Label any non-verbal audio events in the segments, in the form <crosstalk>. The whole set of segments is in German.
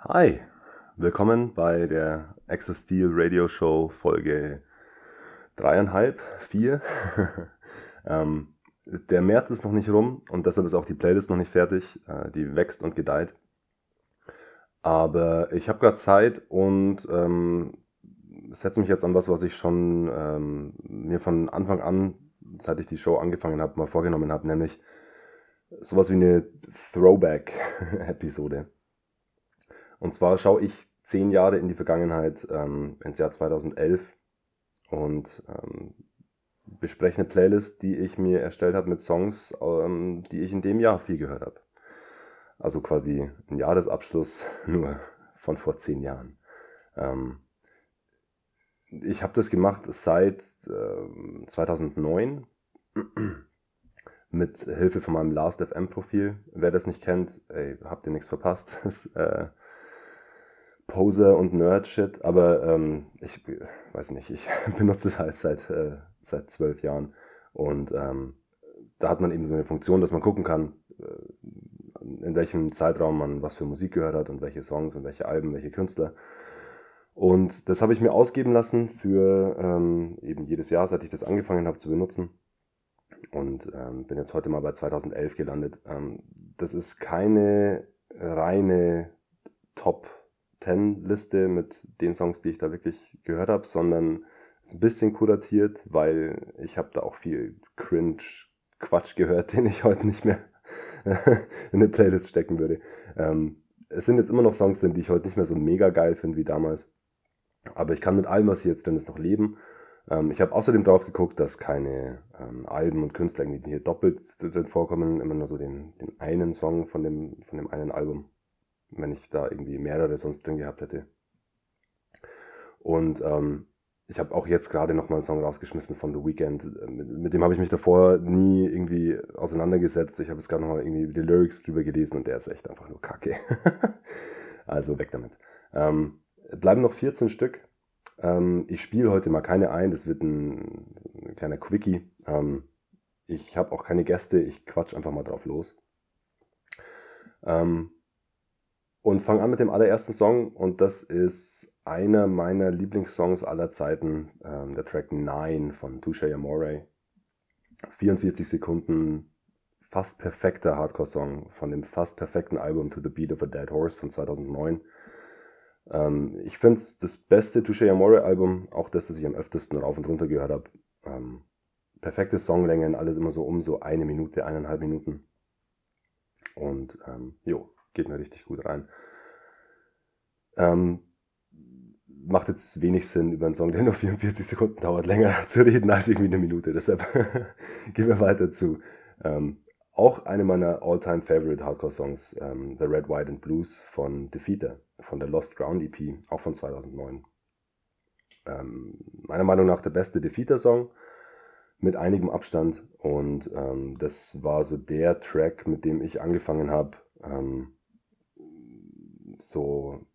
Hi, willkommen bei der Access Steel Radio Show Folge dreieinhalb, vier. <laughs> ähm, der März ist noch nicht rum und deshalb ist auch die Playlist noch nicht fertig. Äh, die wächst und gedeiht. Aber ich habe gerade Zeit und ähm, setze mich jetzt an was, was ich schon ähm, mir von Anfang an, seit ich die Show angefangen habe, mal vorgenommen habe, nämlich sowas wie eine Throwback-Episode. Und zwar schaue ich zehn Jahre in die Vergangenheit, ähm, ins Jahr 2011 und ähm, bespreche eine Playlist, die ich mir erstellt habe mit Songs, ähm, die ich in dem Jahr viel gehört habe. Also quasi ein Jahresabschluss <laughs> nur von vor zehn Jahren. Ähm, ich habe das gemacht seit äh, 2009 mit Hilfe von meinem Last FM Profil. Wer das nicht kennt, ey, habt ihr nichts verpasst. <laughs> Das, äh, Poser und Nerd-Shit, aber ähm, ich weiß nicht, ich <laughs> benutze es halt seit, äh, seit zwölf Jahren und ähm, da hat man eben so eine Funktion, dass man gucken kann, äh, in welchem Zeitraum man was für Musik gehört hat und welche Songs und welche Alben, welche Künstler. Und das habe ich mir ausgeben lassen für ähm, eben jedes Jahr, seit ich das angefangen habe zu benutzen. Und ähm, bin jetzt heute mal bei 2011 gelandet. Ähm, das ist keine reine Top 10-Liste mit den Songs, die ich da wirklich gehört habe, sondern ist ein bisschen kuratiert, weil ich habe da auch viel Cringe-Quatsch gehört, <laughs> den ich heute nicht mehr <laughs> in eine Playlist stecken würde. Ähm, es sind jetzt immer noch Songs drin, die ich heute nicht mehr so mega geil finde wie damals. Aber ich kann mit allem, was hier jetzt drin ist, noch leben. Ähm, ich habe außerdem drauf geguckt, dass keine ähm, Alben und Künstler irgendwie hier doppelt drin vorkommen, immer nur so den, den einen Song von dem, von dem einen Album wenn ich da irgendwie mehrere sonst drin gehabt hätte. Und ähm, ich habe auch jetzt gerade nochmal einen Song rausgeschmissen von The Weeknd. Mit, mit dem habe ich mich davor nie irgendwie auseinandergesetzt. Ich habe jetzt gerade nochmal irgendwie die Lyrics drüber gelesen und der ist echt einfach nur kacke. <laughs> also weg damit. Ähm, bleiben noch 14 Stück. Ähm, ich spiele heute mal keine ein. Das wird ein, ein kleiner Quickie. Ähm, ich habe auch keine Gäste. Ich quatsch einfach mal drauf los. Ähm, und fange an mit dem allerersten Song und das ist einer meiner Lieblingssongs aller Zeiten, ähm, der Track 9 von Touche Amore. 44 Sekunden, fast perfekter Hardcore-Song von dem fast perfekten Album To the Beat of a Dead Horse von 2009. Ähm, ich finde es das beste Touche Amore Album, auch das, das ich am öftesten rauf und runter gehört habe. Ähm, perfekte Songlängen, alles immer so um so eine Minute, eineinhalb Minuten. Und ähm, jo, geht mir richtig gut rein. Ähm, macht jetzt wenig Sinn, über einen Song, der nur 44 Sekunden dauert, länger <laughs> zu reden als irgendwie eine Minute. Deshalb <laughs> gehen wir weiter zu. Ähm, auch eine meiner all-time favorite Hardcore-Songs, ähm, The Red, White and Blues von Defeater, von der Lost Ground EP, auch von 2009. Ähm, meiner Meinung nach der beste Defeater-Song mit einigem Abstand und ähm, das war so der Track, mit dem ich angefangen habe, ähm, so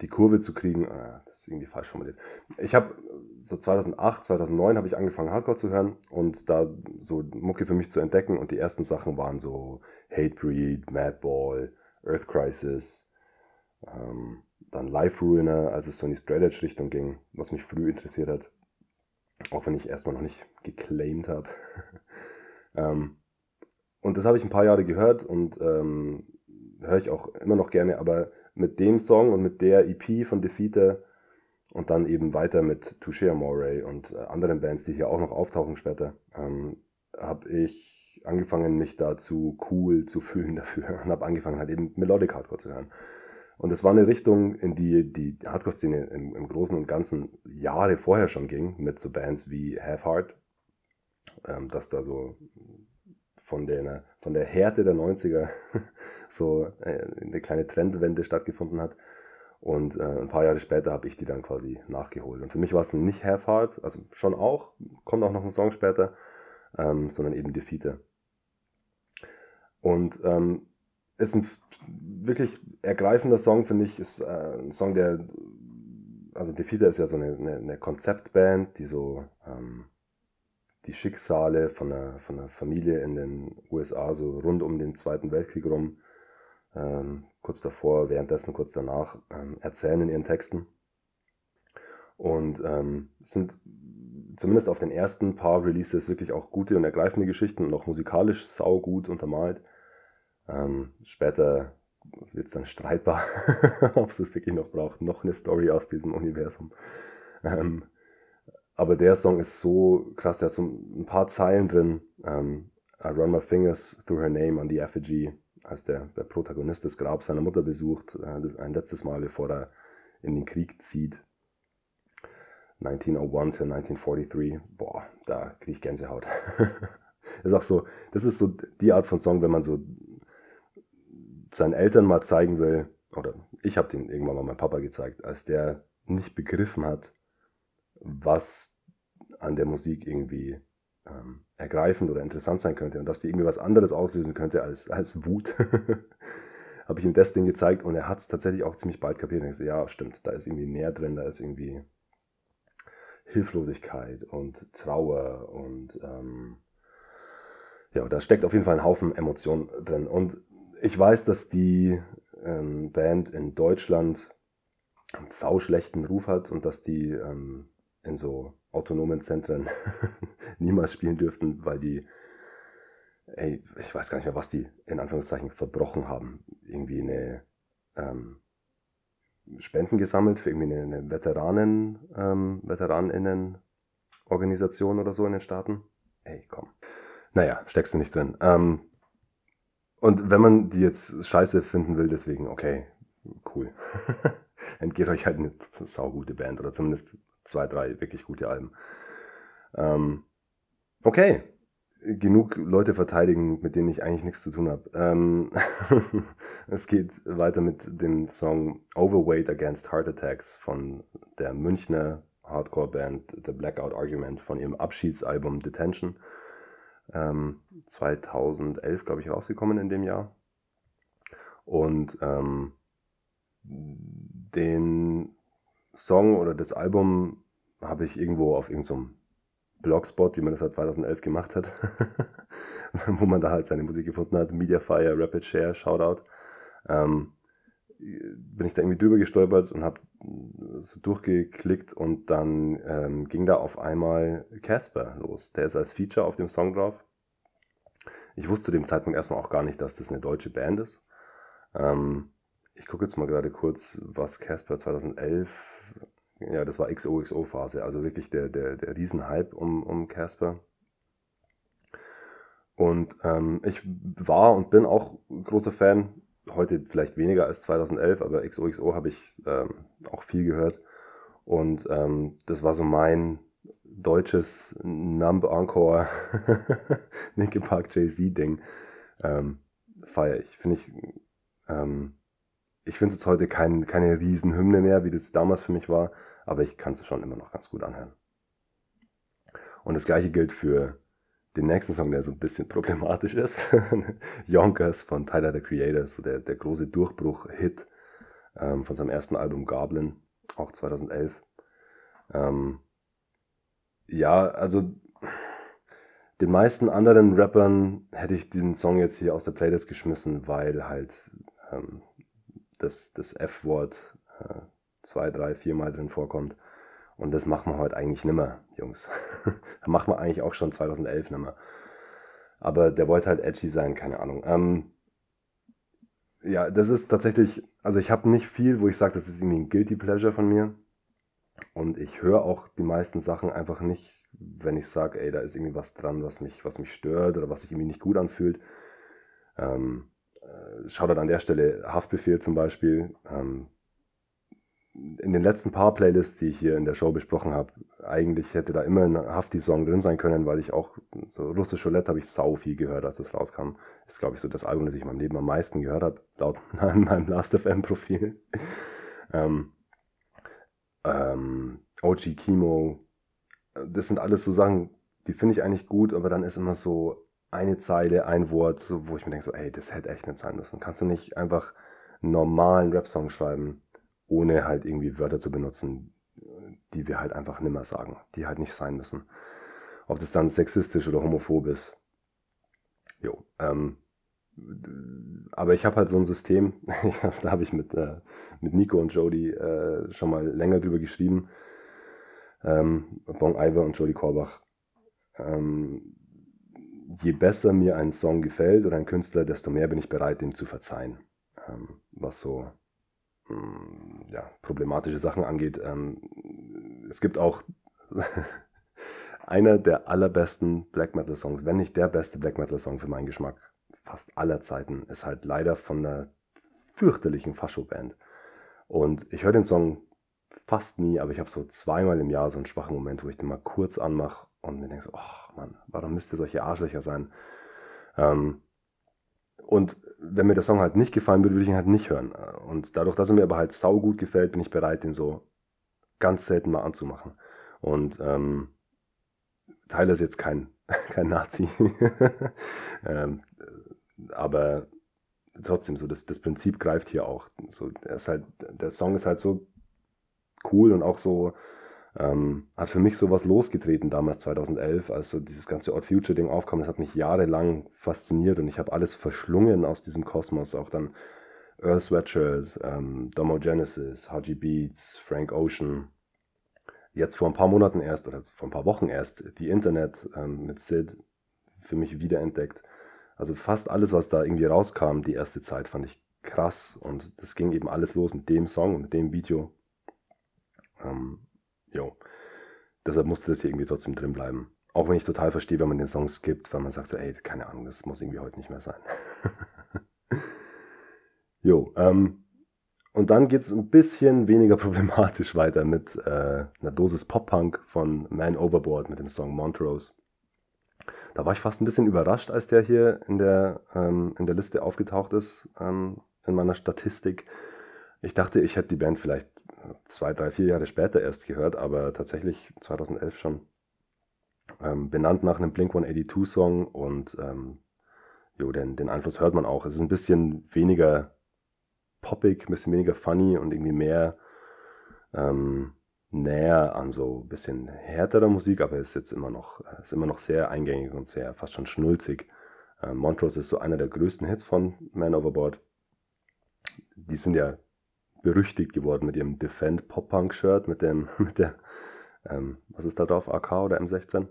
die Kurve zu kriegen, äh, das ist irgendwie falsch formuliert. Ich habe so 2008, 2009 habe ich angefangen Hardcore zu hören und da so Mucke für mich zu entdecken und die ersten Sachen waren so Hatebreed, Madball, Earth Crisis, ähm, dann Life Ruiner, als es so in die Straight Edge Richtung ging, was mich früh interessiert hat, auch wenn ich erstmal noch nicht geclaimed habe. <laughs> ähm, und das habe ich ein paar Jahre gehört und ähm, höre ich auch immer noch gerne, aber mit dem Song und mit der EP von Defeater und dann eben weiter mit Touche Amore und äh, anderen Bands, die hier auch noch auftauchen später, ähm, habe ich angefangen, mich dazu cool zu fühlen <laughs> dafür und habe angefangen, halt eben Melodic Hardcore zu hören. Und es war eine Richtung, in die die Hardcore-Szene im, im, Großen und Ganzen Jahre vorher schon ging, mit so Bands wie Half Heart, ähm, dass da so von der, von der Härte der 90er <laughs> so äh, eine kleine Trendwende stattgefunden hat. Und äh, ein paar Jahre später habe ich die dann quasi nachgeholt. Und für mich war es nicht Hard, also schon auch, kommt auch noch ein Song später, ähm, sondern eben Defeater. Und ähm, ist ein wirklich ergreifender Song, finde ich. Ist äh, ein Song, der, also Defeater ist ja so eine, eine, eine Konzeptband, die so ähm, die Schicksale von einer, von einer Familie in den USA, so rund um den Zweiten Weltkrieg rum, ähm, kurz davor, währenddessen, kurz danach, ähm, erzählen in ihren Texten. Und ähm, sind zumindest auf den ersten paar Releases wirklich auch gute und ergreifende Geschichten und auch musikalisch saugut untermalt. Ähm, später wird es dann streitbar, <laughs> ob es das wirklich noch braucht. Noch eine Story aus diesem Universum. Aber der Song ist so krass, der hat so ein paar Zeilen drin. Ähm, I run my fingers through her name on the effigy, als der, der Protagonist das Grab seiner Mutter besucht, äh, ein letztes Mal, bevor er in den Krieg zieht. 1901 to 1943, boah, da kriege ich Gänsehaut. <laughs> ist auch so, das ist so die Art von Song, wenn man so seinen Eltern mal zeigen will, oder ich habe den irgendwann mal meinem Papa gezeigt, als der nicht begriffen hat, was an der Musik irgendwie ähm, ergreifend oder interessant sein könnte und dass die irgendwie was anderes auslösen könnte als, <laughs> als Wut. <laughs> habe ich ihm das Ding gezeigt und er hat es tatsächlich auch ziemlich bald kapiert. Und ich so, ja, stimmt, da ist irgendwie mehr drin, da ist irgendwie Hilflosigkeit und Trauer und ähm, ja, da steckt auf jeden Fall ein Haufen Emotionen drin. Und ich weiß, dass die ähm, Band in Deutschland einen sauschlechten Ruf hat und dass die ähm, in so autonomen Zentren <laughs> niemals spielen dürften, weil die, ey, ich weiß gar nicht mehr, was die in Anführungszeichen verbrochen haben. Irgendwie eine ähm, Spenden gesammelt für irgendwie eine, eine Veteranen, ähm, Veteraninnen-Organisation oder so in den Staaten. Ey, komm. Naja, steckst du nicht drin. Ähm, und wenn man die jetzt scheiße finden will, deswegen, okay, cool. <laughs> Entgeht euch halt eine saugute Band oder zumindest zwei, drei wirklich gute Alben. Ähm, okay, genug Leute verteidigen, mit denen ich eigentlich nichts zu tun habe. Ähm, <laughs> es geht weiter mit dem Song Overweight Against Heart Attacks von der Münchner Hardcore-Band The Blackout Argument von ihrem Abschiedsalbum Detention. Ähm, 2011, glaube ich, rausgekommen in dem Jahr. Und ähm, den Song oder das Album habe ich irgendwo auf irgendeinem Blogspot, wie man das halt 2011 gemacht hat, <laughs> wo man da halt seine Musik gefunden hat, Mediafire, Rapid Share, Shoutout, ähm, bin ich da irgendwie drüber gestolpert und habe so durchgeklickt und dann ähm, ging da auf einmal Casper los. Der ist als Feature auf dem Song drauf. Ich wusste zu dem Zeitpunkt erstmal auch gar nicht, dass das eine deutsche Band ist. Ähm, ich gucke jetzt mal gerade kurz, was Casper 2011 ja, das war XOXO-Phase, also wirklich der, der, der Riesenhype um, um Casper. Und ähm, ich war und bin auch großer Fan, heute vielleicht weniger als 2011, aber XOXO habe ich ähm, auch viel gehört. Und ähm, das war so mein deutsches Numb Encore <laughs> Linkin Park Jay-Z-Ding. Ähm, feier ich. Finde ich, ähm, ich finde es heute kein, keine Riesenhymne mehr, wie das damals für mich war aber ich kann es schon immer noch ganz gut anhören. Und das gleiche gilt für den nächsten Song, der so ein bisschen <laughs> problematisch ist. <laughs> Yonkers von Tyler the Creator, so der, der große Durchbruch-Hit ähm, von seinem ersten Album Goblin, auch 2011. Ähm, ja, also den meisten anderen Rappern hätte ich den Song jetzt hier aus der Playlist geschmissen, weil halt ähm, das, das F-Wort äh, zwei, drei, vier Mal drin vorkommt. Und das machen wir heute eigentlich nimmer, Jungs. <laughs> da machen wir eigentlich auch schon 2011 nimmer. Aber der wollte halt edgy sein, keine Ahnung. Ähm, ja, das ist tatsächlich, also ich habe nicht viel, wo ich sage, das ist irgendwie ein Guilty Pleasure von mir. Und ich höre auch die meisten Sachen einfach nicht, wenn ich sage, ey, da ist irgendwie was dran, was mich, was mich stört oder was sich irgendwie nicht gut anfühlt. Ähm, äh, schaut an der Stelle Haftbefehl zum Beispiel. Ähm, in den letzten paar Playlists, die ich hier in der Show besprochen habe, eigentlich hätte da immer ein Hafti-Song drin sein können, weil ich auch so russisch Roulette habe ich sau viel gehört, als das rauskam. Ist, glaube ich, so das Album, das ich in meinem Leben am meisten gehört habe, laut <laughs> meinem Last.fm-Profil. <laughs> ähm, ähm, OG Chemo, das sind alles so Sachen, die finde ich eigentlich gut, aber dann ist immer so eine Zeile, ein Wort, wo ich mir denke, so, ey, das hätte echt nicht sein müssen. Kannst du nicht einfach einen normalen Rap-Song schreiben? ohne halt irgendwie Wörter zu benutzen, die wir halt einfach nimmer sagen, die halt nicht sein müssen. Ob das dann sexistisch oder homophob ist. Jo, ähm, aber ich habe halt so ein System, <laughs> da habe ich mit, äh, mit Nico und Jody äh, schon mal länger drüber geschrieben. Ähm, Bon Iver und Jody Korbach. Ähm, je besser mir ein Song gefällt oder ein Künstler, desto mehr bin ich bereit, dem zu verzeihen. Ähm, was so mh, mm, ja, problematische Sachen angeht. Ähm, es gibt auch <laughs> einer der allerbesten Black Metal Songs, wenn nicht der beste Black Metal Song für meinen Geschmack fast aller Zeiten, ist halt leider von einer fürchterlichen Fascho-Band. Und ich höre den Song fast nie, aber ich habe so zweimal im Jahr so einen schwachen Moment, wo ich den mal kurz anmache und mir denke so, oh Mann, warum müsst ihr solche Arschlöcher sein? Ähm, und wenn mir der Song halt nicht gefallen würde, würde ich ihn halt nicht hören. Und dadurch, dass er mir aber halt saugut gefällt, bin ich bereit, den so ganz selten mal anzumachen. Und ähm, Tyler ist jetzt kein, <laughs> kein Nazi. <laughs> ähm, aber trotzdem so, das, das Prinzip greift hier auch. So, er ist halt, der Song ist halt so cool und auch so, ähm, hat für mich sowas losgetreten damals 2011, als so dieses ganze Odd Future Ding aufkam. Das hat mich jahrelang fasziniert und ich habe alles verschlungen aus diesem Kosmos. Auch dann Earl Sweatshirt, ähm, Domo Genesis, Haji Beats, Frank Ocean. Jetzt vor ein paar Monaten erst oder vor ein paar Wochen erst The Internet ähm, mit Sid für mich wiederentdeckt. Also fast alles, was da irgendwie rauskam, die erste Zeit, fand ich krass und das ging eben alles los mit dem Song und mit dem Video. Ähm, jo. Deshalb musste das hier irgendwie trotzdem drin bleiben. Auch wenn ich total verstehe, wenn man den Song skippt, weil man sagt so, ey, keine Ahnung, das muss irgendwie heute nicht mehr sein. <laughs> jo, ähm, und dann geht es ein bisschen weniger <laughs> problematisch weiter mit äh, einer Dosis Pop-Punk von Man Overboard mit dem Song Montrose. Da war ich fast ein bisschen überrascht, als der hier in der, ähm, in der Liste aufgetaucht ist, ähm, in meiner Statistik. Ich dachte, ich hätte die Band vielleicht zwei, drei, vier Jahre später erst gehört, aber tatsächlich 2011 schon. Ähm, benannt nach einem Blink 182 Song und ähm, jo, den, den Einfluss hört man auch. Es ist ein bisschen weniger poppig, ein bisschen weniger funny und irgendwie mehr ähm, näher an so ein bisschen härterer Musik, aber ist jetzt immer noch, ist immer noch sehr eingängig und sehr fast schon schnulzig. Ähm, Montrose ist so einer der größten Hits von Man Overboard. Die sind ja berüchtigt geworden mit ihrem Defend Pop Punk Shirt, mit dem, <laughs> mit der, ähm, was ist da drauf, AK oder M16?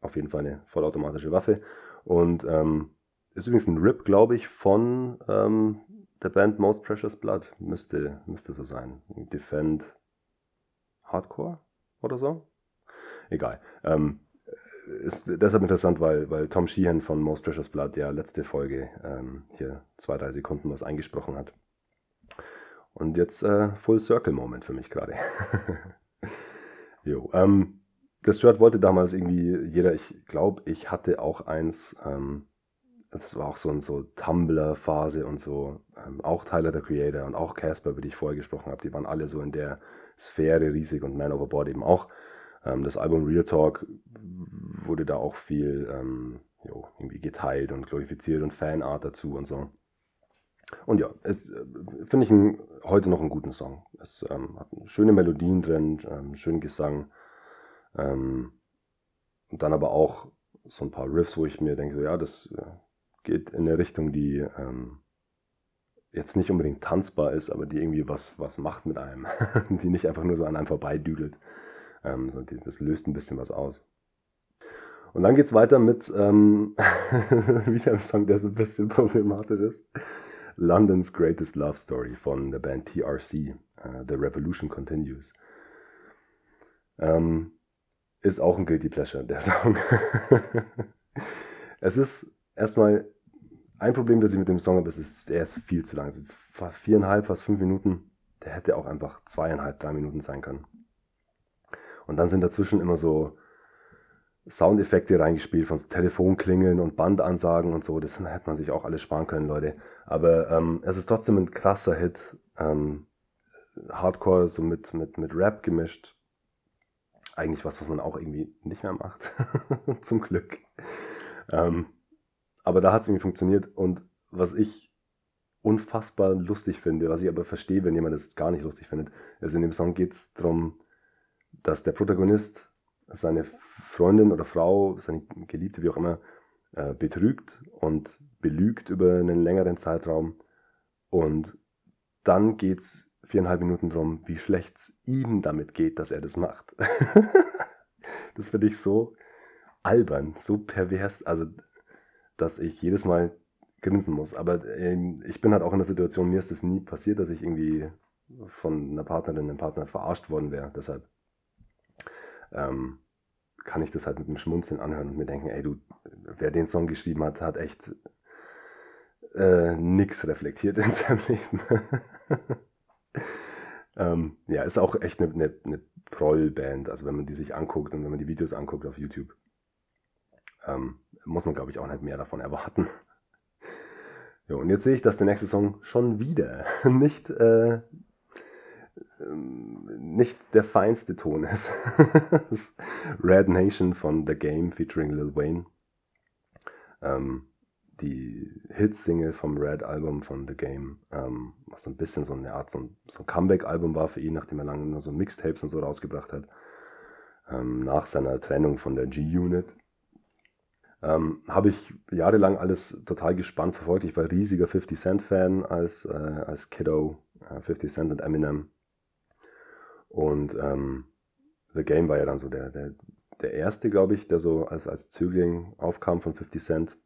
Auf jeden Fall eine vollautomatische Waffe. Und ähm, ist übrigens ein Rip, glaube ich, von ähm, der Band Most Precious Blood. Müsste, müsste so sein. Defend Hardcore oder so. Egal. Ähm, ist deshalb interessant, weil, weil Tom Sheehan von Most Precious Blood ja letzte Folge ähm, hier zwei, drei Sekunden was eingesprochen hat. Und jetzt äh, Full Circle Moment für mich gerade. <laughs> jo, ähm, das Shirt wollte damals irgendwie jeder, ich glaube, ich hatte auch eins, ähm, das war auch so eine so Tumblr-Phase und so, ähm, auch Tyler the Creator und auch Casper, über die ich vorher gesprochen habe, die waren alle so in der Sphäre riesig und Man Overboard eben auch. Ähm, das Album Real Talk wurde da auch viel ähm, jo, irgendwie geteilt und glorifiziert und Fanart dazu und so. Und ja, äh, finde ich ein, heute noch einen guten Song. Es ähm, hat schöne Melodien drin, ähm, schönen Gesang. Ähm, und dann aber auch so ein paar Riffs, wo ich mir denke, so ja, das äh, geht in eine Richtung, die ähm, jetzt nicht unbedingt tanzbar ist, aber die irgendwie was, was macht mit einem. <laughs> die nicht einfach nur so an einem vorbeidüdelt. Ähm, so die, das löst ein bisschen was aus. Und dann geht es weiter mit ähm, <laughs> wieder einem Song, der so ein bisschen problematisch ist. London's Greatest Love Story von der Band TRC, uh, äh, The Revolution Continues. Ähm, ist auch ein Guilty Pleasure, der <laughs> Song. es ist erstmal ein Problem, das ich mit dem Song habe, ist, er ist viel zu lang. Also viereinhalb, fast fünf Minuten. Der hätte auch einfach zweieinhalb, drei Minuten sein können. Und dann sind dazwischen immer so Soundeffekte reingespielt von so Telefonklingeln und Bandansagen und so. Das hätte man sich auch alles sparen können, Leute. Aber ähm, es ist trotzdem ein krasser Hit. Ähm, Hardcore so mit, mit, mit Rap gemischt. Eigentlich was, was man auch irgendwie nicht mehr macht. <laughs> Zum Glück. Ähm, aber da hat es irgendwie funktioniert. Und was ich unfassbar lustig finde, was ich aber verstehe, wenn jemand es gar nicht lustig findet, ist in dem Song geht es darum, dass der Protagonist seine Freundin oder Frau, seine Geliebte, wie auch immer, äh, betrügt und belügt über einen längeren Zeitraum. Und dann geht es viereinhalb Minuten darum, wie schlecht es ihm damit geht, dass er das macht. <laughs> das finde ich so albern, so pervers, also dass ich jedes Mal grinsen muss. Aber ähm, ich bin halt auch in der Situation, mir ist es nie passiert, dass ich irgendwie von einer Partnerin, einem Partner verarscht worden wäre. Deshalb ähm, kann ich das halt mit einem Schmunzeln anhören und mir denken, ey, du, wer den Song geschrieben hat, hat echt äh, nix reflektiert in <laughs> seinem Leben. ähm, ja, ist auch echt eine, eine, eine Proll-Band, also wenn man die sich anguckt und wenn man die Videos anguckt auf YouTube, ähm, muss man, glaube ich, auch nicht mehr davon erwarten. <laughs> ja, und jetzt sehe ich, dass der nächste Song schon wieder <laughs> nicht äh, nicht der feinste Ton ist. <laughs> Red Nation von The Game featuring Lil Wayne. Ähm, die Hitsingle vom Red-Album von The Game, ähm, was so ein bisschen so eine Art, so ein, so ein Comeback-Album war für ihn, nachdem er lange nur so Mixtapes und so rausgebracht hat. Ähm, nach seiner Trennung von der G-Unit. Ähm, Habe ich jahrelang alles total gespannt verfolgt. Ich war riesiger 50 Cent-Fan als, äh, als Kiddo. Äh, 50 Cent und Eminem und ähm, The Game war ja dann so der, der, der erste, glaube ich, der so als, als Zögling aufkam von 50 Cent.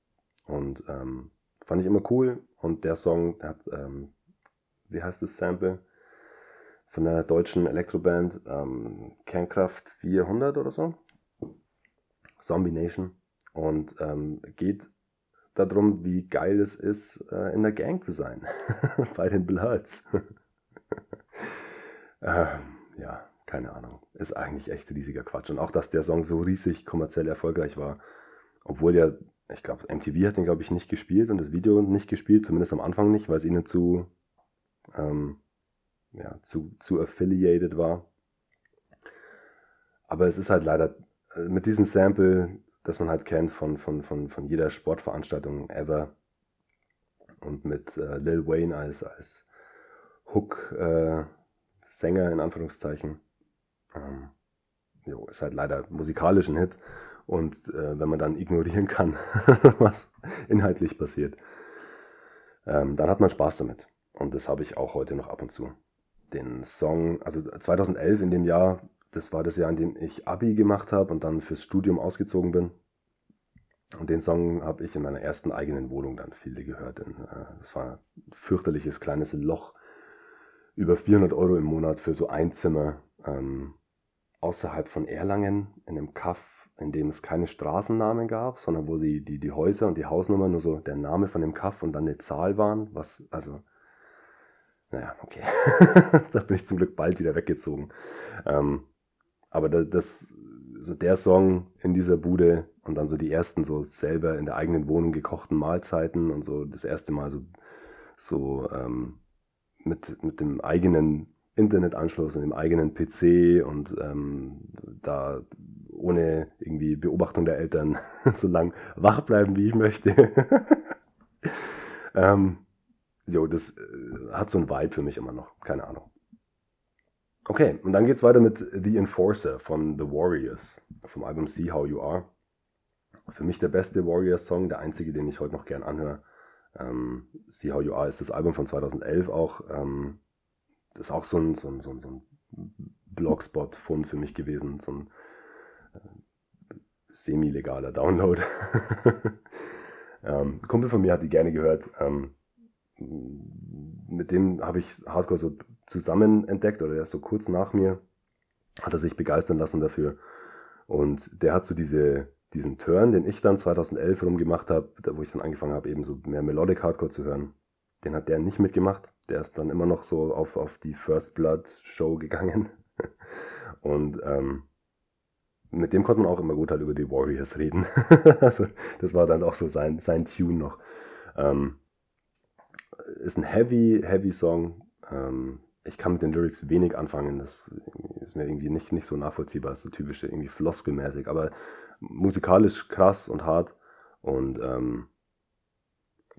Und ähm, fand ich immer cool. Und der Song der hat, ähm, wie heißt das Sample? Von der deutschen Elektroband ähm, Kernkraft 400 oder so. Zombie Nation. Und ähm, geht darum, wie geil es ist, äh, in der Gang zu sein. <laughs> Bei den Bloods. <laughs> ähm, ja, keine Ahnung. Ist eigentlich echt riesiger Quatsch. Und auch, dass der Song so riesig kommerziell erfolgreich war, obwohl ja, ich glaube, MTV hat den, glaube ich, nicht gespielt und das Video nicht gespielt, zumindest am Anfang nicht, weil es ihnen zu, ähm, ja, zu, zu affiliated war. Aber es ist halt leider äh, mit diesem Sample, das man halt kennt von, von, von, von jeder Sportveranstaltung ever und mit äh, Lil Wayne als, als Hook, äh, Sänger in Anführungszeichen. Ähm, jo, ist halt leider musikalisch ein Hit. Und äh, wenn man dann ignorieren kann, <laughs> was inhaltlich passiert, ähm, dann hat man Spaß damit. Und das habe ich auch heute noch ab und zu. Den Song, also 2011 in dem Jahr, das war das Jahr, in dem ich Abi gemacht habe und dann fürs Studium ausgezogen bin. Und den Song habe ich in meiner ersten eigenen Wohnung dann viele gehört. Äh, das war ein fürchterliches kleines Loch über 400 Euro im Monat für so ein Zimmer ähm, außerhalb von Erlangen in einem Kaff, in dem es keine Straßennamen gab, sondern wo sie die, die Häuser und die Hausnummer nur so der Name von dem Kaff und dann eine Zahl waren, was, also, naja, okay. <laughs> da bin ich zum Glück bald wieder weggezogen. Ähm, aber das, so der Song in dieser Bude und dann so die ersten so selber in der eigenen Wohnung gekochten Mahlzeiten und so das erste Mal so, so ähm, mit, mit dem eigenen Internetanschluss und dem eigenen PC und ähm, da ohne irgendwie Beobachtung der Eltern <laughs> so lang wach bleiben, wie ich möchte. <laughs> ähm, jo, das äh, hat so ein Vibe für mich immer noch. Keine Ahnung. Okay, und dann geht's weiter mit The Enforcer von The Warriors vom Album See How You Are. Für mich der beste Warriors-Song, der einzige, den ich heute noch gern anhöre. Ähm, See How You Are ist das Album von 2011 auch. Ähm, das ist auch so ein, so ein, so ein, so ein Blogspot-Fund für mich gewesen, so ein äh, semi-legaler Download. <laughs> ähm, Kumpel von mir hat die gerne gehört. Ähm, mit dem habe ich Hardcore so zusammen entdeckt oder erst so kurz nach mir hat er sich begeistern lassen dafür. Und der hat so diese diesen Turn, den ich dann 2011 rum gemacht habe, wo ich dann angefangen habe, eben so mehr Melodic Hardcore zu hören, den hat der nicht mitgemacht. Der ist dann immer noch so auf, auf die First Blood Show gegangen. <laughs> Und ähm, mit dem konnte man auch immer gut halt über die Warriors reden. <laughs> also das war dann auch so sein, sein Tune noch. Ähm, ist ein heavy, heavy Song. Ähm, ich kann mit den Lyrics wenig anfangen. Das ist mir irgendwie nicht, nicht so nachvollziehbar. Das ist so typisch irgendwie floskelmäßig, aber musikalisch krass und hart. Und ähm,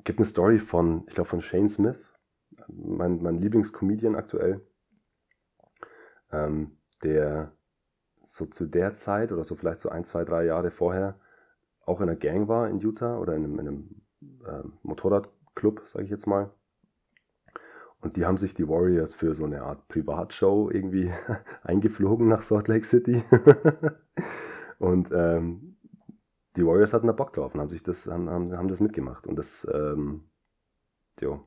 gibt eine Story von, ich glaube, von Shane Smith, mein, mein Lieblingscomedian aktuell, ähm, der so zu der Zeit oder so vielleicht so ein, zwei, drei Jahre vorher auch in einer Gang war in Utah oder in einem, in einem äh, Motorradclub, sage ich jetzt mal. Und die haben sich die Warriors für so eine Art Privatshow irgendwie <laughs> eingeflogen nach Salt Lake City. <laughs> und ähm, die Warriors hatten da Bock drauf und haben sich das, haben, haben, das mitgemacht. Und das, ähm, jo,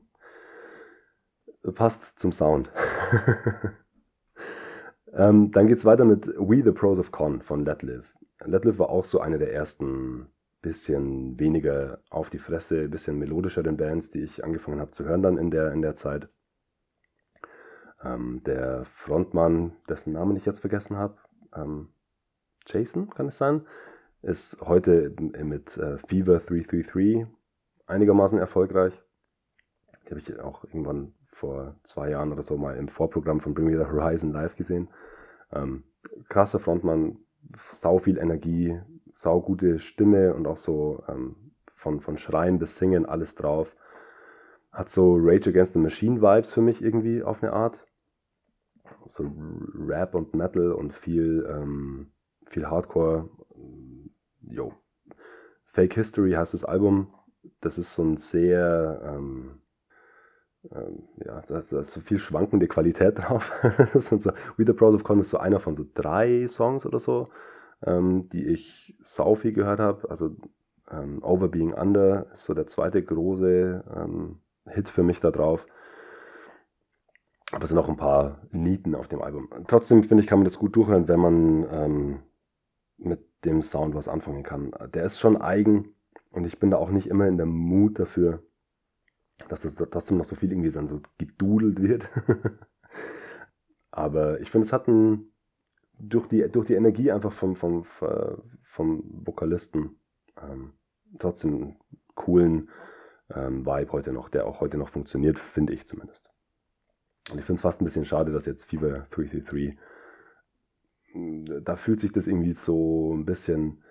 passt zum Sound. <laughs> ähm, dann es weiter mit We the Pros of Con von Let Live. Let Live war auch so eine der ersten bisschen weniger auf die Fresse, bisschen melodischeren Bands, die ich angefangen habe zu hören dann in der, in der Zeit. Ähm, der Frontmann, dessen Namen ich jetzt vergessen habe, ähm, Jason, kann es sein, ist heute mit äh, Fever 333 einigermaßen erfolgreich. Die habe ich auch irgendwann vor zwei Jahren oder so mal im Vorprogramm von Bring Me the Horizon live gesehen. Ähm, krasser Frontmann, sau viel Energie, sau gute Stimme und auch so ähm, von, von Schreien bis Singen alles drauf. Hat so Rage Against the Machine Vibes für mich irgendwie auf eine Art. So Rap und Metal und viel, ähm, viel Hardcore. Jo. Fake History heißt das Album. Das ist so ein sehr, ähm, ähm, ja, da ist, so viel schwankende Qualität <laughs> drauf. das sind so, We the Pros of Con ist so einer von so drei Songs oder so, ähm, die ich sau viel gehört habe. Also ähm, Over Being Under ist so der zweite große ähm, Hit für mich da drauf. Aber es sind auch ein paar Nieten auf dem Album. Trotzdem finde ich, kann man das gut durchhören, wenn man ähm, mit dem Sound was anfangen kann. Der ist schon eigen und ich bin da auch nicht immer in der Mut dafür, dass das trotzdem noch so viel irgendwie dann so gedudelt wird. <laughs> Aber ich finde, es hat ein, durch die, durch die Energie einfach vom, vom, vom Vokalisten ähm, trotzdem einen coolen ähm, Vibe heute noch, der auch heute noch funktioniert, finde ich zumindest. Und ich finde es fast ein bisschen schade, dass jetzt Fever 333, hm, da fühlt sich das irgendwie so ein bisschen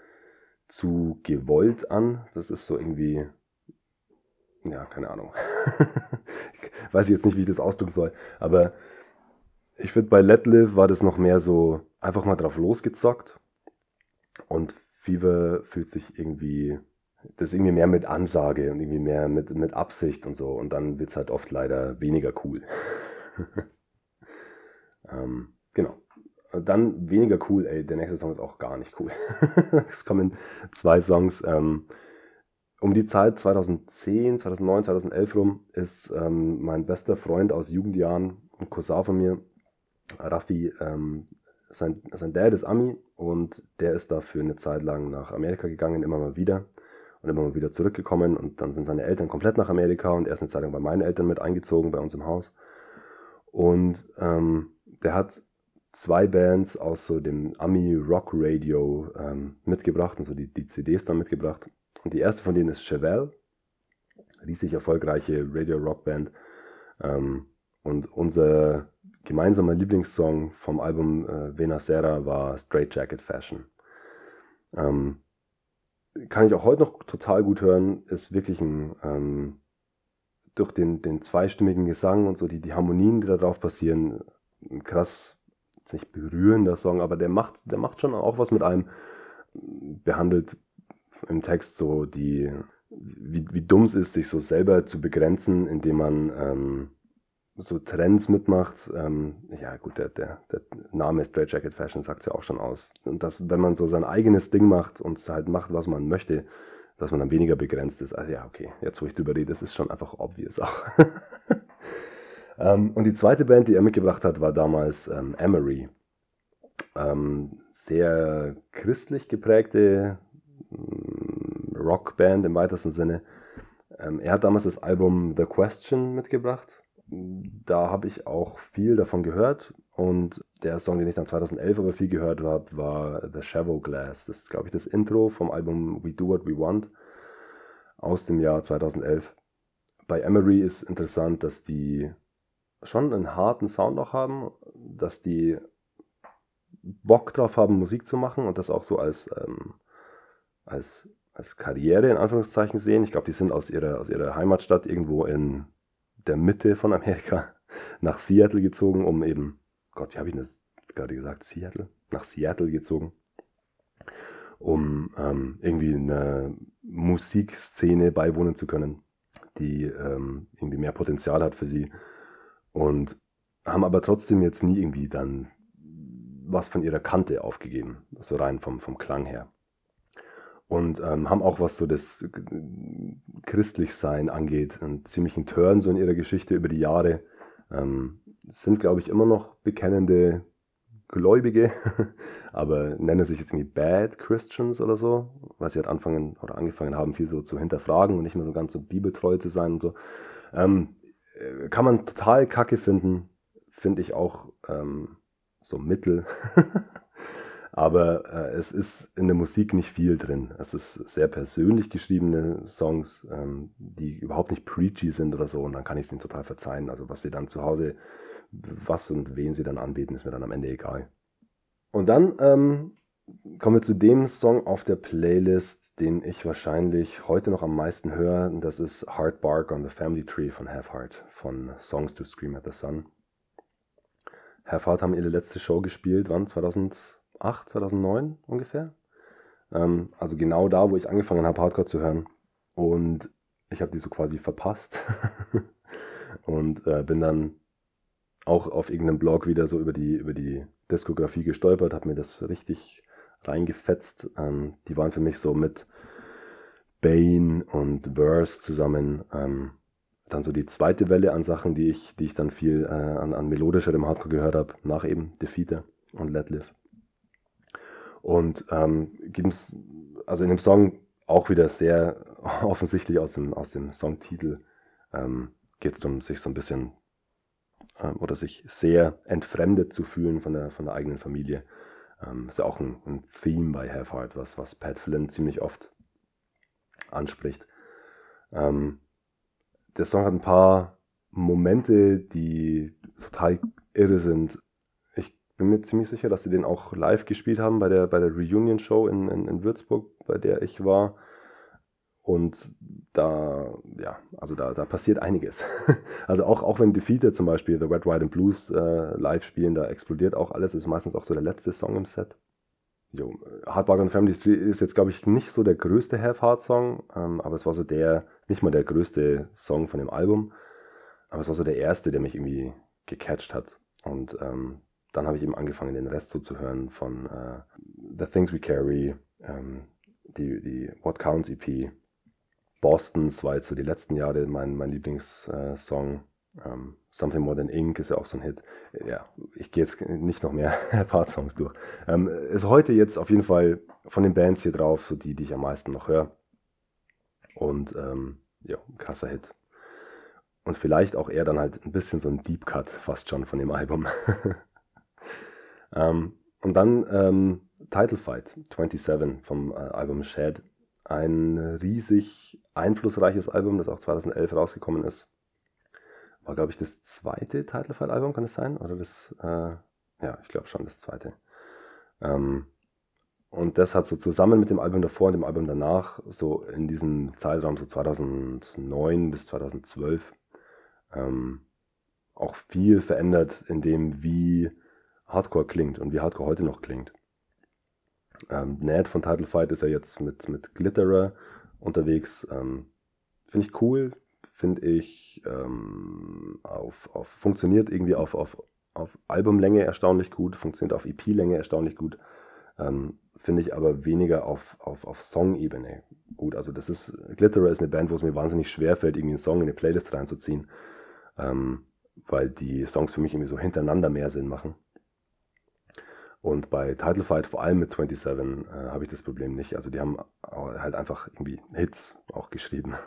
zu gewollt an. Das ist so irgendwie, ja, keine Ahnung. <laughs> Weiß ich jetzt nicht, wie ich das ausdrücken soll. Aber ich finde, bei Let Live war das noch mehr so einfach mal drauf losgezockt. Und Fever fühlt sich irgendwie, das ist irgendwie mehr mit Ansage und irgendwie mehr mit, mit Absicht und so. Und dann wird es halt oft leider weniger cool. <laughs> <laughs> ähm, genau. Dann weniger cool, ey, der nächste Song ist auch gar nicht cool. <laughs> es kommen zwei Songs. Ähm, um die Zeit 2010, 2009, 2011 rum ist ähm, mein bester Freund aus Jugendjahren, ein Cousin von mir, Raffi, ähm, sein, sein Dad ist Ami und der ist da für eine Zeit lang nach Amerika gegangen, immer mal wieder und immer mal wieder zurückgekommen und dann sind seine Eltern komplett nach Amerika und er ist eine Zeit lang bei meinen Eltern mit eingezogen, bei uns im Haus. Und ähm, der hat zwei Bands aus so dem Ami Rock Radio ähm, mitgebracht und so die, die CDs dann mitgebracht. Und die erste von denen ist Chevelle, riesig erfolgreiche Radio-Rock-Band. Ähm, und unser gemeinsamer Lieblingssong vom Album äh, Vena Sera war Straight Jacket Fashion. Ähm, kann ich auch heute noch total gut hören, ist wirklich ein, ähm, durch den, den zweistimmigen Gesang und so, die, die Harmonien, die da drauf passieren, ein krass, nicht berührender Song, aber der macht, der macht schon auch was mit einem, behandelt im Text so die, wie, wie dumm es ist, sich so selber zu begrenzen, indem man ähm, so Trends mitmacht. Ähm, ja, gut, der, der, der Name Straight Jacket Fashion sagt es ja auch schon aus. Und dass, wenn man so sein eigenes Ding macht und halt macht, was man möchte, dass man dann weniger begrenzt ist. Also ja, okay, jetzt wo ich drüber rede, das ist schon einfach obvious auch. <laughs> ähm, und die zweite Band, die er mitgebracht hat, war damals ähm, Emery. Ähm, sehr christlich geprägte Rockband im weitesten Sinne. Ähm, er hat damals das Album The Question mitgebracht. Da habe ich auch viel davon gehört. Und der Song, den ich dann 2011 aber viel gehört habe, war The Shadow Glass. Das ist, glaube ich, das Intro vom Album We Do What We Want aus dem Jahr 2011. Bei Emery ist interessant, dass die schon einen harten Sound noch haben, dass die Bock drauf haben, Musik zu machen und das auch so als, ähm, als als Karriere in Anführungszeichen sehen. Ich glaube, die sind aus ihrer, aus ihrer Heimatstadt irgendwo in der Mitte von Amerika <laughs> nach Seattle gezogen, um eben, Gott, wie habe ich das gerade gesagt? Seattle? Nach Seattle gezogen. um ähm, irgendwie eine Musikszene beiwohnen zu können, die ähm, irgendwie mehr Potenzial hat für sie. Und haben aber trotzdem jetzt nie irgendwie dann was von ihrer Kante aufgegeben, so rein vom, vom Klang her. Und ähm, haben auch, was so das Christlichsein angeht, einen ziemlichen Turn so in ihrer Geschichte über die Jahre. Ähm, sind, glaube ich, immer noch bekennende Gläubige, <laughs> aber nennen sich jetzt irgendwie Bad Christians oder so, weil sie halt anfangen oder angefangen haben, viel so zu hinterfragen und nicht mehr so ganz so bibeltreu zu sein und so. Ähm, äh, kann man total kacke finden, finde ich auch ähm, so mittel. <laughs> aber äh, es ist in der Musik nicht viel drin. Es ist sehr persönlich geschriebene Songs, ähm, die überhaupt nicht preachy sind oder so und dann kann ich es ihnen total verzeihen. Also was sie dann zu Hause was und wen sie dann anbieten, ist mir dann am Ende egal. Und dann ähm, kommen wir zu dem Song auf der Playlist, den ich wahrscheinlich heute noch am meisten höre. Das ist Hard Bark on the Family Tree von Half Heart, von Songs to Scream at the Sun. Half Heart haben ihre letzte Show gespielt, wann? 2008, 2009 ungefähr? Ähm, also genau da, wo ich angefangen habe, Hardcore zu hören. Und ich habe die so quasi verpasst. <laughs> und äh, bin dann auch auf irgendeinem Blog wieder so über die, über die Diskografie gestolpert, habe mir das richtig reingefetzt. Ähm, die waren für mich so mit Bane und Verse zusammen ähm, dann so die zweite Welle an Sachen, die ich, die ich dann viel äh, an, an melodischerem Hardcore gehört habe, nach eben Defeater und Let Live. Und ähm, gibt's also in dem Song auch wieder sehr <laughs> offensichtlich aus dem, aus dem Songtitel ähm, geht es darum, sich so ein bisschen ähm, oder sich sehr entfremdet zu fühlen von der, von der eigenen Familie. Ähm, ist ja auch ein, ein Theme bei Have Heart, was, was Pat Flynn ziemlich oft anspricht. Ähm, der Song hat ein paar Momente, die total irre sind. Bin mir ziemlich sicher, dass sie den auch live gespielt haben bei der, bei der Reunion-Show in, in, in Würzburg, bei der ich war. Und da, ja, also da, da passiert einiges. <laughs> also auch, auch wenn Defeater zum Beispiel The Red, White and Blues äh, live spielen, da explodiert auch alles, ist meistens auch so der letzte Song im Set. Jo, Hard on the Family Street ist jetzt, glaube ich, nicht so der größte Have Heart Song, ähm, aber es war so der, nicht mal der größte Song von dem Album, aber es war so der erste, der mich irgendwie gecatcht hat. Und ähm, dann habe ich eben angefangen, den Rest so zu hören von äh, The Things We Carry, ähm, die, die What Counts EP, Bostons war jetzt so die letzten Jahre mein, mein Lieblingssong. Ähm, Something More Than Ink ist ja auch so ein Hit. Ja, ich gehe jetzt nicht noch mehr <laughs> Part-Songs durch. Ähm, ist heute jetzt auf jeden Fall von den Bands hier drauf, so die, die ich am meisten noch höre. Und ähm, ja, krasser Hit. Und vielleicht auch eher dann halt ein bisschen so ein Deep Cut fast schon von dem Album. <laughs> ähm, und dann ähm, Title Fight 27 vom äh, Album Shed ein riesig einflussreiches Album, das auch 2011 rausgekommen ist. War, glaube ich, das zweite Titelfile-Album, kann es sein? Oder das, äh, ja, ich glaube schon das zweite. Ähm, und das hat so zusammen mit dem Album davor und dem Album danach, so in diesem Zeitraum, so 2009 bis 2012, ähm, auch viel verändert in dem, wie Hardcore klingt und wie Hardcore heute noch klingt. Ähm, Ned von Title Fight ist ja jetzt mit, mit Glitterer unterwegs. Ähm, finde ich cool, finde ich ähm, auf, auf, funktioniert irgendwie auf, auf, auf Albumlänge erstaunlich gut, funktioniert auf EP-Länge erstaunlich gut. Ähm, finde ich aber weniger auf, auf, auf Song-Ebene gut. Also das ist, Glitterer ist eine Band, wo es mir wahnsinnig schwer fällt, irgendwie einen Song in eine Playlist reinzuziehen, ähm, weil die Songs für mich irgendwie so hintereinander mehr Sinn machen. Und bei Title Fight, vor allem mit 27, äh, habe ich das Problem nicht. Also die haben halt einfach irgendwie Hits auch geschrieben. <laughs>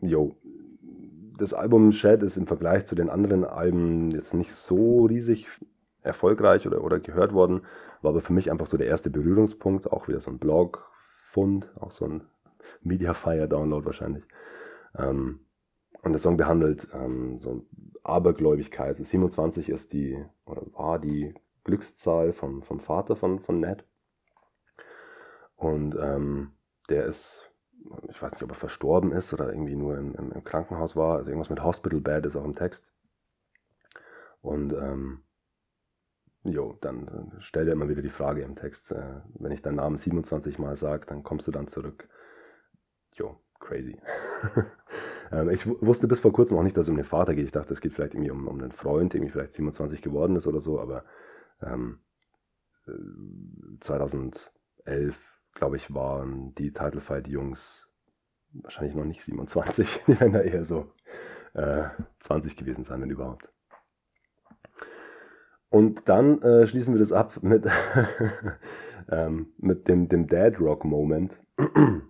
Jo, das Album Shed ist im Vergleich zu den anderen Alben jetzt nicht so riesig erfolgreich oder, oder gehört worden, war aber für mich einfach so der erste Berührungspunkt, auch wieder so ein Blog-Fund, auch so ein Mediafire-Download wahrscheinlich. Ähm, und der Song behandelt ähm, so Abergläubigkeit. Also 27 ist die, oder war die Glückszahl vom, vom Vater von, von Ned. Und ähm, der ist, ich weiß nicht, ob er verstorben ist oder irgendwie nur im, im, im, Krankenhaus war. Also irgendwas mit Hospital Bed ist auch im Text. Und ähm, jo, dann stell dir immer wieder die Frage im Text, äh, wenn ich deinen Namen 27 Mal sage, dann kommst du dann zurück. Jo, crazy. <laughs> ähm, ich wusste bis vor kurzem auch nicht, dass es um den Vater geht. Ich dachte, es geht vielleicht irgendwie um, um einen Freund, der irgendwie vielleicht 27 geworden ist oder so, aber ähm, 2011, äh, glaube ich, waren die Title Fight Jungs wahrscheinlich noch nicht 27, <laughs> die werden da eher so äh, 20 gewesen sein, wenn überhaupt. Und dann äh, schließen wir das ab mit, <laughs> ähm, mit dem, dem Dad Rock Moment. <clears throat>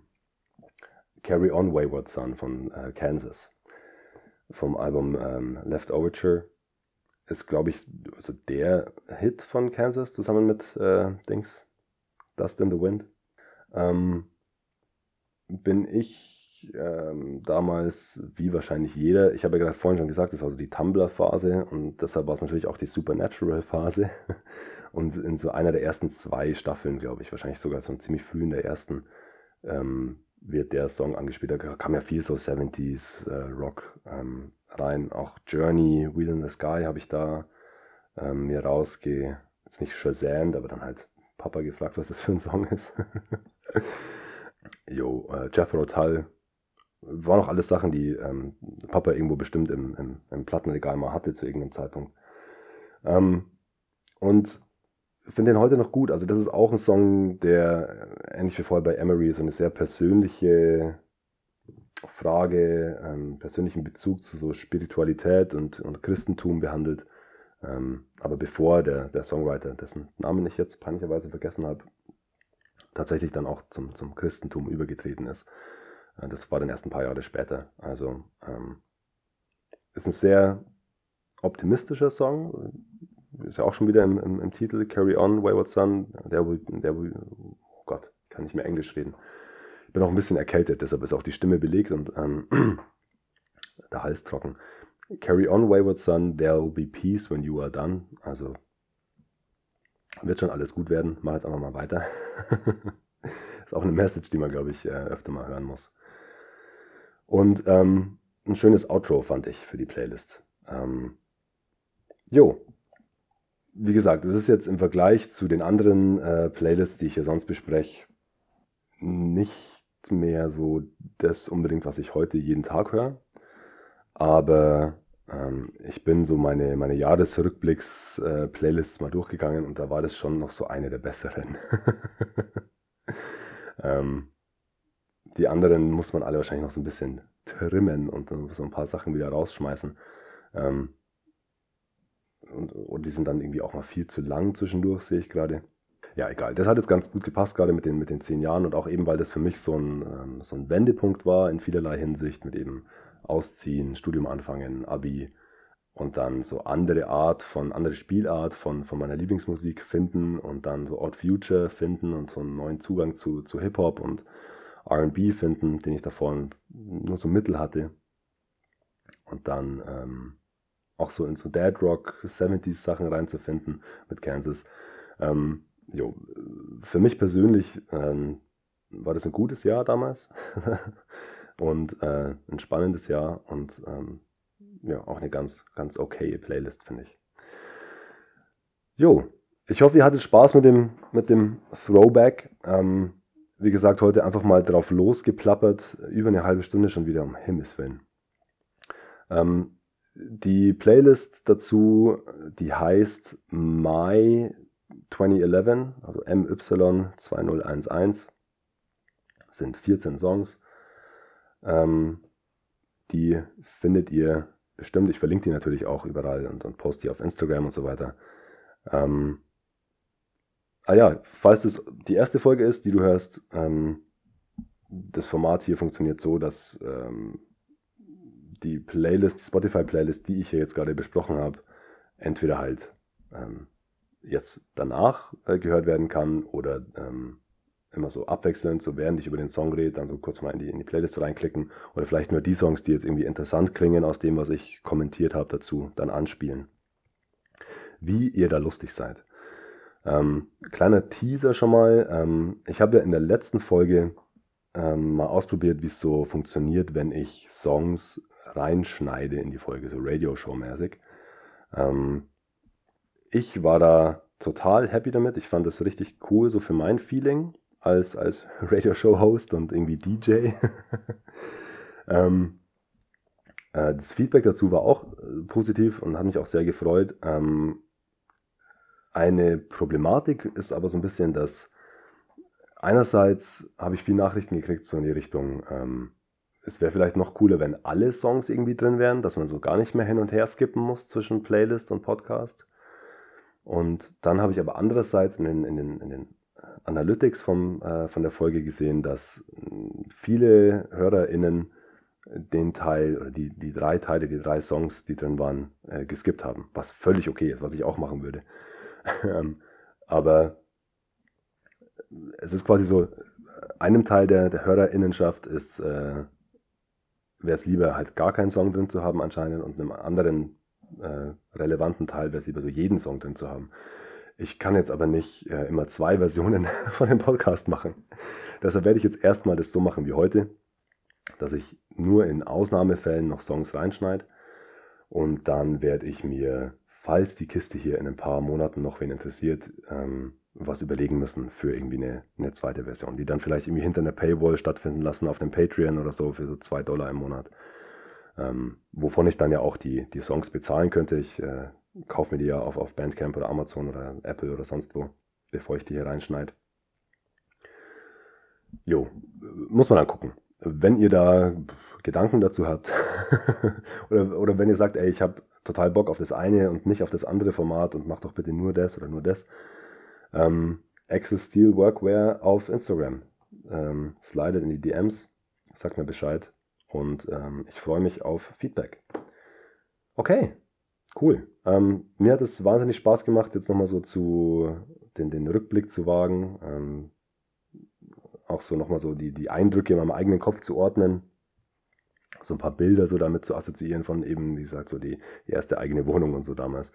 Carry On Wayward Son von äh, Kansas. Vom Album ähm, Left Overture. Ist, glaube ich, also der Hit von Kansas zusammen mit äh, Dings. Dust in the Wind. Ähm, bin ich ähm, damals, wie wahrscheinlich jeder, ich habe ja gerade vorhin schon gesagt, das war so die Tumblr-Phase und deshalb war es natürlich auch die Supernatural-Phase. <laughs> Und in so einer der ersten zwei Staffeln, glaube ich, wahrscheinlich sogar so ziemlich früh in der ersten, ähm, wird der Song angespielt. Da kam ja viel so 70s äh, Rock ähm, rein. Auch Journey, Wheel in the Sky habe ich da ähm, mir rausge, jetzt nicht Shazam, aber dann halt Papa gefragt, was das für ein Song ist. <laughs> Jo, äh, Jethro Tull, waren auch alles Sachen, die ähm, Papa irgendwo bestimmt im, im, im, Plattenregal mal hatte zu irgendeinem Zeitpunkt. Ähm, und finde den heute noch gut. Also das ist auch ein Song, der äh, ähnlich wie vorher bei Emery so eine sehr persönliche Frage, ähm, persönlichen Bezug zu so Spiritualität und, und Christentum behandelt. Ähm, aber bevor der, der Songwriter, dessen Namen ich jetzt peinlicherweise vergessen habe, tatsächlich dann auch zum, zum Christentum übergetreten ist. Äh, das war dann erst ein paar Jahre später. Also ähm, ist ein sehr optimistischer Song. Ist ja auch schon wieder im, im, im Titel Carry On, Wayward Son. Der, der, oh Gott, kann nicht mehr Englisch reden. Bin auch ein bisschen erkältet, deshalb ist auch die Stimme belegt und ähm, <clears throat> der Hals trocken. Carry on, Wayward Son, there will be peace when you are done. Also wird schon alles gut werden. Mach jetzt einfach mal weiter. <laughs> ist auch eine Message, die man, glaube ich, äh, öfter mal hören muss. Und ähm, ein schönes Outro fand ich für die Playlist. Ähm, jo, wie gesagt, es ist jetzt im Vergleich zu den anderen äh, Playlists, die ich hier sonst bespreche, nicht mehr so das unbedingt, was ich heute jeden Tag höre. Aber ähm, ich bin so meine, meine Jahresrückblicks-Playlists äh, mal durchgegangen und da war das schon noch so eine der besseren. <laughs> ähm, die anderen muss man alle wahrscheinlich noch so ein bisschen trimmen und so ein paar Sachen wieder rausschmeißen. Ähm, und, und die sind dann irgendwie auch mal viel zu lang zwischendurch, sehe ich gerade. Ja, egal. Das hat jetzt ganz gut gepasst, gerade mit den, mit den zehn Jahren und auch eben, weil das für mich so ein, ähm, so ein Wendepunkt war in vielerlei Hinsicht mit eben Ausziehen, Studium anfangen, Abi und dann so andere Art von, andere Spielart von, von meiner Lieblingsmusik finden und dann so Odd Future finden und so einen neuen Zugang zu, zu Hip-Hop und RB finden, den ich davor nur so mittel hatte. Und dann ähm, auch so in so Dead Rock 70s Sachen reinzufinden mit Kansas. Ähm, jo, für mich persönlich ähm, war das ein gutes Jahr damals <laughs> und äh, ein spannendes Jahr und ähm, ja, auch eine ganz, ganz okay Playlist, finde ich. Jo, ich hoffe, ihr hattet Spaß mit dem, mit dem Throwback. Ähm, wie gesagt, heute einfach mal drauf losgeplappert. Über eine halbe Stunde schon wieder, um Himmels Willen. Ähm, die Playlist dazu, die heißt My 2011, also MY2011, sind 14 Songs. Ähm, die findet ihr bestimmt. Ich verlinke die natürlich auch überall und, und poste die auf Instagram und so weiter. Ähm, Ah ja, falls das die erste Folge ist, die du hörst, ähm, das Format hier funktioniert so, dass ähm, die Playlist, die Spotify-Playlist, die ich hier jetzt gerade besprochen habe, entweder halt ähm, jetzt danach äh, gehört werden kann oder ähm, immer so abwechselnd, so während ich über den Song rede, dann so kurz mal in die, in die Playlist reinklicken oder vielleicht nur die Songs, die jetzt irgendwie interessant klingen aus dem, was ich kommentiert habe dazu, dann anspielen. Wie ihr da lustig seid. Ähm, kleiner Teaser schon mal. Ähm, ich habe ja in der letzten Folge ähm, mal ausprobiert, wie es so funktioniert, wenn ich Songs reinschneide in die Folge, so Radio-Show-mäßig. Ähm, ich war da total happy damit. Ich fand das richtig cool, so für mein Feeling als, als <laughs> Radio-Show-Host und irgendwie DJ. <laughs> ähm, äh, das Feedback dazu war auch äh, positiv und hat mich auch sehr gefreut. Ähm, eine Problematik ist aber so ein bisschen, dass einerseits habe ich viele Nachrichten gekriegt, so in die Richtung, ähm, es wäre vielleicht noch cooler, wenn alle Songs irgendwie drin wären, dass man so gar nicht mehr hin und her skippen muss zwischen Playlist und Podcast. Und dann habe ich aber andererseits in den, in den, in den Analytics vom, äh, von der Folge gesehen, dass viele HörerInnen den Teil oder die, die drei Teile, die drei Songs, die drin waren, äh, geskippt haben. Was völlig okay ist, was ich auch machen würde. <laughs> Ähm, aber es ist quasi so, einem Teil der, der HörerInnenschaft ist, äh, wäre es lieber halt gar keinen Song drin zu haben anscheinend und einem anderen äh, relevanten Teil wäre es lieber so jeden Song drin zu haben. Ich kann jetzt aber nicht äh, immer zwei Versionen <laughs> von dem Podcast machen. Deshalb werde ich jetzt erstmal das so machen wie heute, dass ich nur in Ausnahmefällen noch Songs reinschneide. Und dann werde ich mir, falls die Kiste hier in ein paar Monaten noch wen interessiert, ähm, was überlegen müssen für irgendwie eine, eine, zweite Version, die dann vielleicht irgendwie hinter einer Paywall stattfinden lassen auf dem Patreon oder so für so zwei Dollar im Monat. Ähm, wovon ich dann ja auch die, die Songs bezahlen könnte. Ich äh, kaufe mir die ja auf, auf Bandcamp oder Amazon oder Apple oder sonst wo, bevor ich die hier reinschneide. Jo, muss man dann gucken. Wenn ihr da Gedanken dazu habt <laughs> oder, oder wenn ihr sagt, ey, ich habe total Bock auf das eine und nicht auf das andere Format und mach doch bitte nur das oder nur das. Ähm, Access Steel Workwear auf Instagram. Ähm, slidet in die DMs, sagt mir Bescheid und ähm, ich freue mich auf Feedback. Okay, Cool. Ähm, mir hat es wahnsinnig Spaß gemacht, jetzt nochmal so zu den, den Rückblick zu wagen. Ähm, auch so nochmal so die, die Eindrücke in meinem eigenen Kopf zu ordnen. So ein paar Bilder so damit zu assoziieren von eben, wie gesagt, so die, die erste eigene Wohnung und so damals.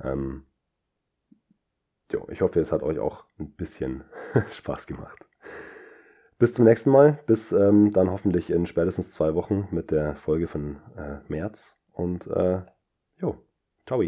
Ähm, jo, ich hoffe, es hat euch auch ein bisschen <laughs> Spaß gemacht. Bis zum nächsten Mal. Bis ähm, dann hoffentlich in spätestens zwei Wochen mit der Folge von äh, März. Und äh, Jo, ciao.